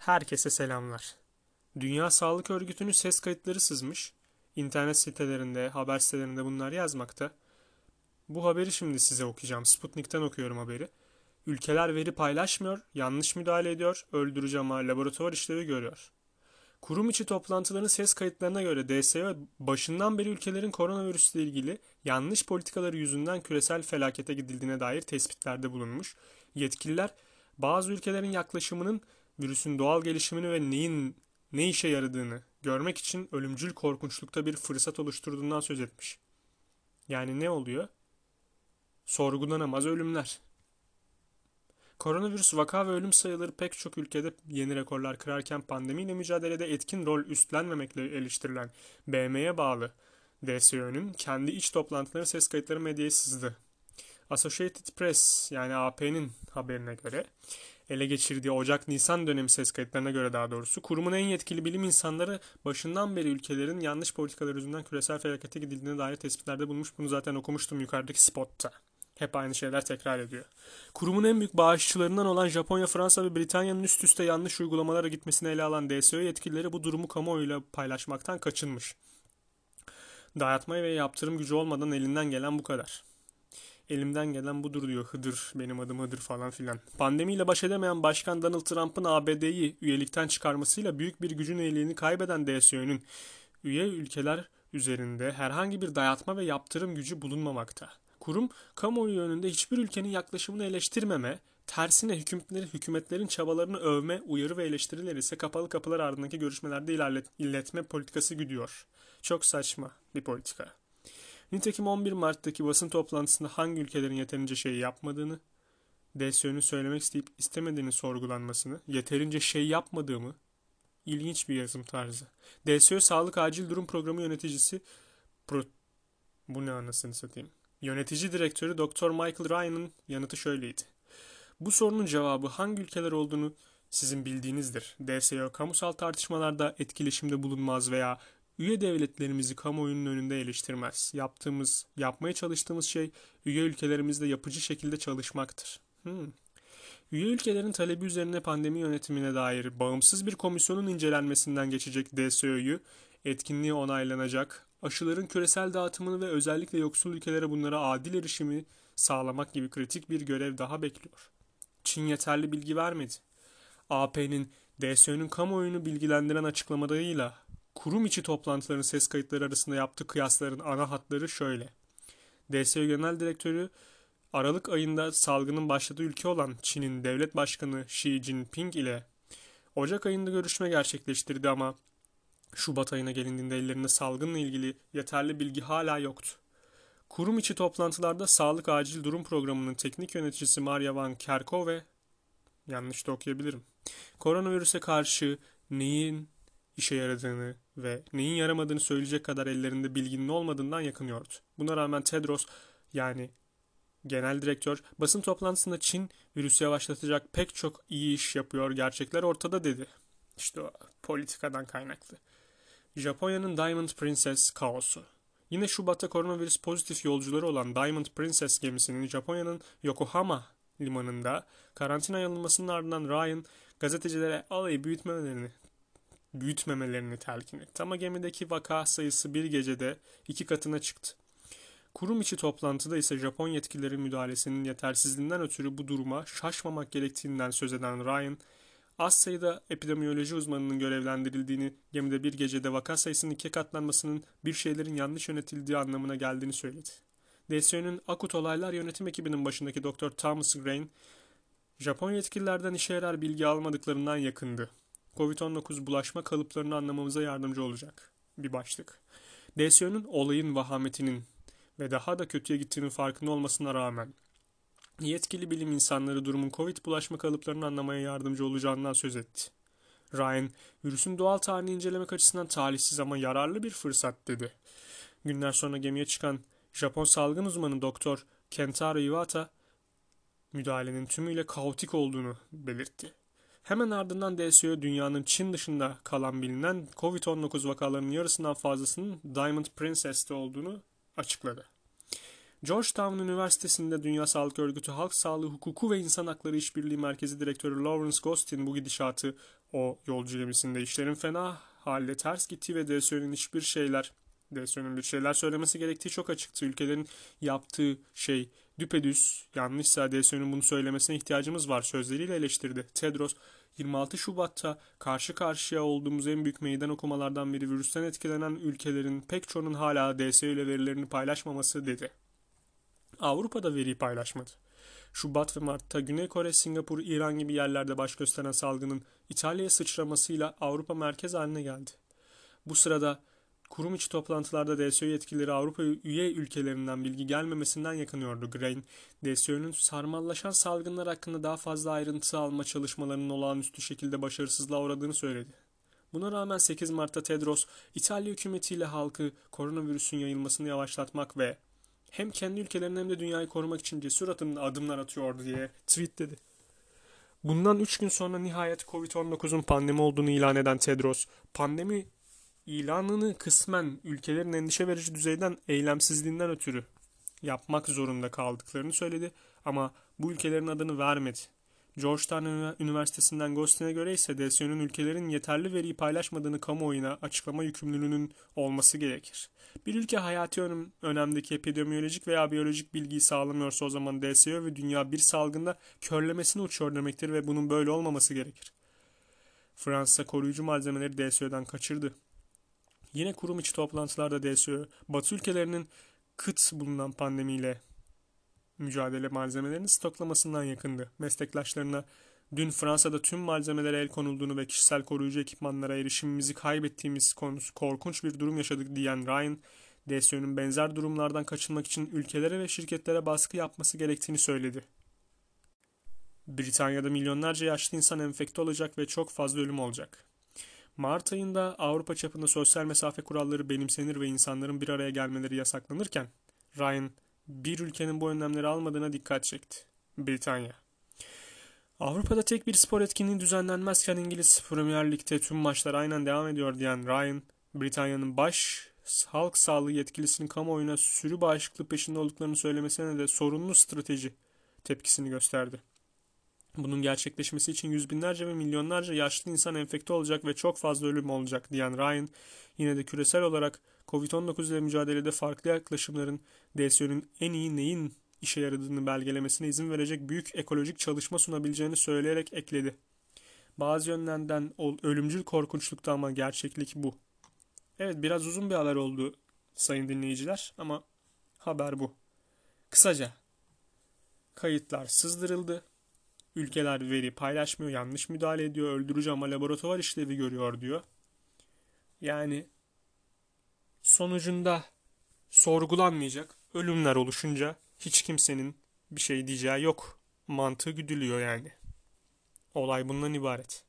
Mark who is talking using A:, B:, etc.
A: Herkese selamlar. Dünya Sağlık Örgütü'nün ses kayıtları sızmış. İnternet sitelerinde, haber sitelerinde bunlar yazmakta. Bu haberi şimdi size okuyacağım. Sputnik'ten okuyorum haberi. Ülkeler veri paylaşmıyor, yanlış müdahale ediyor, öldürücü ama laboratuvar işlevi görüyor. Kurum içi toplantıların ses kayıtlarına göre DSO başından beri ülkelerin koronavirüsle ilgili yanlış politikaları yüzünden küresel felakete gidildiğine dair tespitlerde bulunmuş. Yetkililer bazı ülkelerin yaklaşımının virüsün doğal gelişimini ve neyin ne işe yaradığını görmek için ölümcül korkunçlukta bir fırsat oluşturduğundan söz etmiş. Yani ne oluyor? Sorgulanamaz ölümler. Koronavirüs vaka ve ölüm sayıları pek çok ülkede yeni rekorlar kırarken pandemiyle mücadelede etkin rol üstlenmemekle eleştirilen BM'ye bağlı DSO'nun kendi iç toplantıları ses kayıtları medyaya sızdı. Associated Press yani AP'nin haberine göre ele geçirdiği Ocak-Nisan dönemi ses kayıtlarına göre daha doğrusu kurumun en yetkili bilim insanları başından beri ülkelerin yanlış politikalar yüzünden küresel felakete gidildiğine dair tespitlerde bulmuş. Bunu zaten okumuştum yukarıdaki spotta. Hep aynı şeyler tekrar ediyor. Kurumun en büyük bağışçılarından olan Japonya, Fransa ve Britanya'nın üst üste yanlış uygulamalara gitmesini ele alan DSO yetkilileri bu durumu kamuoyuyla paylaşmaktan kaçınmış. Dayatma ve yaptırım gücü olmadan elinden gelen bu kadar. Elimden gelen budur diyor Hıdır, benim adım Hıdır falan filan. Pandemiyle baş edemeyen Başkan Donald Trump'ın ABD'yi üyelikten çıkarmasıyla büyük bir gücün üyeliğini kaybeden DSO'nun üye ülkeler üzerinde herhangi bir dayatma ve yaptırım gücü bulunmamakta. Kurum, kamuoyu önünde hiçbir ülkenin yaklaşımını eleştirmeme, tersine hükümetlerin, hükümetlerin çabalarını övme, uyarı ve eleştiriler ise kapalı kapılar ardındaki görüşmelerde ilerlet, iletme politikası güdüyor. Çok saçma bir politika. Nitekim 11 Mart'taki basın toplantısında hangi ülkelerin yeterince şey yapmadığını, DSÖ'nün söylemek isteyip istemediğini sorgulanmasını, yeterince şey yapmadığımı, ilginç bir yazım tarzı. DSÖ Sağlık Acil Durum Programı yöneticisi, pro, bu ne anasını satayım, yönetici direktörü Dr. Michael Ryan'ın yanıtı şöyleydi. Bu sorunun cevabı hangi ülkeler olduğunu sizin bildiğinizdir. DSO kamusal tartışmalarda etkileşimde bulunmaz veya üye devletlerimizi kamuoyunun önünde eleştirmez. Yaptığımız, yapmaya çalıştığımız şey üye ülkelerimizde yapıcı şekilde çalışmaktır. Hmm. Üye ülkelerin talebi üzerine pandemi yönetimine dair bağımsız bir komisyonun incelenmesinden geçecek DSO'yu etkinliği onaylanacak, aşıların küresel dağıtımını ve özellikle yoksul ülkelere bunlara adil erişimi sağlamak gibi kritik bir görev daha bekliyor. Çin yeterli bilgi vermedi. AP'nin DSO'nun kamuoyunu bilgilendiren açıklamalarıyla kurum içi toplantıların ses kayıtları arasında yaptığı kıyasların ana hatları şöyle. DSO Genel Direktörü Aralık ayında salgının başladığı ülke olan Çin'in devlet başkanı Xi Jinping ile Ocak ayında görüşme gerçekleştirdi ama Şubat ayına gelindiğinde ellerinde salgınla ilgili yeterli bilgi hala yoktu. Kurum içi toplantılarda Sağlık Acil Durum Programı'nın teknik yöneticisi Maria Van Kerkhove yanlış da okuyabilirim. Koronavirüse karşı neyin işe yaradığını ve neyin yaramadığını söyleyecek kadar ellerinde bilginin olmadığından yakınıyordu. Buna rağmen Tedros yani genel direktör basın toplantısında Çin virüsü yavaşlatacak pek çok iyi iş yapıyor gerçekler ortada dedi. İşte o politikadan kaynaklı. Japonya'nın Diamond Princess kaosu. Yine Şubat'ta koronavirüs pozitif yolcuları olan Diamond Princess gemisinin Japonya'nın Yokohama limanında karantina alınmasının ardından Ryan gazetecilere alayı büyütmelerini büyütmemelerini telkin etti. Ama gemideki vaka sayısı bir gecede iki katına çıktı. Kurum içi toplantıda ise Japon yetkililerin müdahalesinin yetersizliğinden ötürü bu duruma şaşmamak gerektiğinden söz eden Ryan, az sayıda epidemiyoloji uzmanının görevlendirildiğini, gemide bir gecede vaka sayısının ikiye katlanmasının bir şeylerin yanlış yönetildiği anlamına geldiğini söyledi. DSO'nun Akut Olaylar Yönetim ekibinin başındaki Dr. Thomas Grain, Japon yetkililerden işe yarar bilgi almadıklarından yakındı. Covid-19 bulaşma kalıplarını anlamamıza yardımcı olacak. Bir başlık. DSO'nun olayın vahametinin ve daha da kötüye gittiğinin farkında olmasına rağmen yetkili bilim insanları durumun Covid bulaşma kalıplarını anlamaya yardımcı olacağından söz etti. Ryan, virüsün doğal tarihini incelemek açısından talihsiz ama yararlı bir fırsat dedi. Günler sonra gemiye çıkan Japon salgın uzmanı Doktor Kentaro Iwata, müdahalenin tümüyle kaotik olduğunu belirtti. Hemen ardından DSO dünyanın Çin dışında kalan bilinen Covid-19 vakalarının yarısından fazlasının Diamond Princess'te olduğunu açıkladı. Georgetown Üniversitesi'nde Dünya Sağlık Örgütü Halk Sağlığı Hukuku ve İnsan Hakları İşbirliği Merkezi Direktörü Lawrence Gostin bu gidişatı o yolcu gemisinde işlerin fena halde ters gittiği ve DSÖ'nün hiçbir şeyler DSÖ'nün bir şeyler söylemesi gerektiği çok açıktı. Ülkelerin yaptığı şey düpedüz yanlışsa DSÖ'nün bunu söylemesine ihtiyacımız var sözleriyle eleştirdi. Tedros 26 Şubat'ta karşı karşıya olduğumuz en büyük meydan okumalardan biri virüsten etkilenen ülkelerin pek çoğunun hala DSÖ ile verilerini paylaşmaması dedi. Avrupa'da veriyi paylaşmadı. Şubat ve Mart'ta Güney Kore, Singapur, İran gibi yerlerde baş gösteren salgının İtalya'ya sıçramasıyla Avrupa merkez haline geldi. Bu sırada kurum içi toplantılarda DSÖ yetkilileri Avrupa üye ülkelerinden bilgi gelmemesinden yakınıyordu. Grain, DSÖ'nün sarmallaşan salgınlar hakkında daha fazla ayrıntı alma çalışmalarının olağanüstü şekilde başarısızlığa uğradığını söyledi. Buna rağmen 8 Mart'ta Tedros, İtalya hükümetiyle halkı koronavirüsün yayılmasını yavaşlatmak ve hem kendi ülkelerini hem de dünyayı korumak için cesur adımlar atıyordu diye tweetledi. Bundan 3 gün sonra nihayet Covid-19'un pandemi olduğunu ilan eden Tedros, pandemi ilanını kısmen ülkelerin endişe verici düzeyden eylemsizliğinden ötürü yapmak zorunda kaldıklarını söyledi ama bu ülkelerin adını vermedi. Georgetown Üniversitesi'nden Gostin'e göre ise DSO'nun ülkelerin yeterli veriyi paylaşmadığını kamuoyuna açıklama yükümlülüğünün olması gerekir. Bir ülke hayati önem, önemdeki epidemiyolojik veya biyolojik bilgiyi sağlamıyorsa o zaman DSO ve dünya bir salgında körlemesine uçuyor demektir ve bunun böyle olmaması gerekir. Fransa koruyucu malzemeleri DSO'dan kaçırdı. Yine kurum içi toplantılarda DSO, Batı ülkelerinin kıt bulunan pandemiyle mücadele malzemelerini stoklamasından yakındı. Meslektaşlarına dün Fransa'da tüm malzemelere el konulduğunu ve kişisel koruyucu ekipmanlara erişimimizi kaybettiğimiz konusu korkunç bir durum yaşadık diyen Ryan, DSO'nun benzer durumlardan kaçınmak için ülkelere ve şirketlere baskı yapması gerektiğini söyledi. Britanya'da milyonlarca yaşlı insan enfekte olacak ve çok fazla ölüm olacak. Mart ayında Avrupa çapında sosyal mesafe kuralları benimsenir ve insanların bir araya gelmeleri yasaklanırken Ryan bir ülkenin bu önlemleri almadığına dikkat çekti. Britanya. Avrupa'da tek bir spor etkinliği düzenlenmezken İngiliz Premier Lig'de tüm maçlar aynen devam ediyor diyen Ryan, Britanya'nın baş halk sağlığı yetkilisinin kamuoyuna sürü bağışıklığı peşinde olduklarını söylemesine de sorunlu strateji tepkisini gösterdi. Bunun gerçekleşmesi için yüz binlerce ve milyonlarca yaşlı insan enfekte olacak ve çok fazla ölüm olacak diyen Ryan, yine de küresel olarak Covid-19 ile mücadelede farklı yaklaşımların DSO'nun en iyi neyin işe yaradığını belgelemesine izin verecek büyük ekolojik çalışma sunabileceğini söyleyerek ekledi. Bazı yönlerden ölümcül korkunçlukta ama gerçeklik bu. Evet biraz uzun bir haber oldu sayın dinleyiciler ama haber bu. Kısaca kayıtlar sızdırıldı. Ülkeler veri paylaşmıyor, yanlış müdahale ediyor, öldürücü ama laboratuvar işlevi görüyor diyor. Yani sonucunda sorgulanmayacak ölümler oluşunca hiç kimsenin bir şey diyeceği yok. Mantığı güdülüyor yani. Olay bundan ibaret.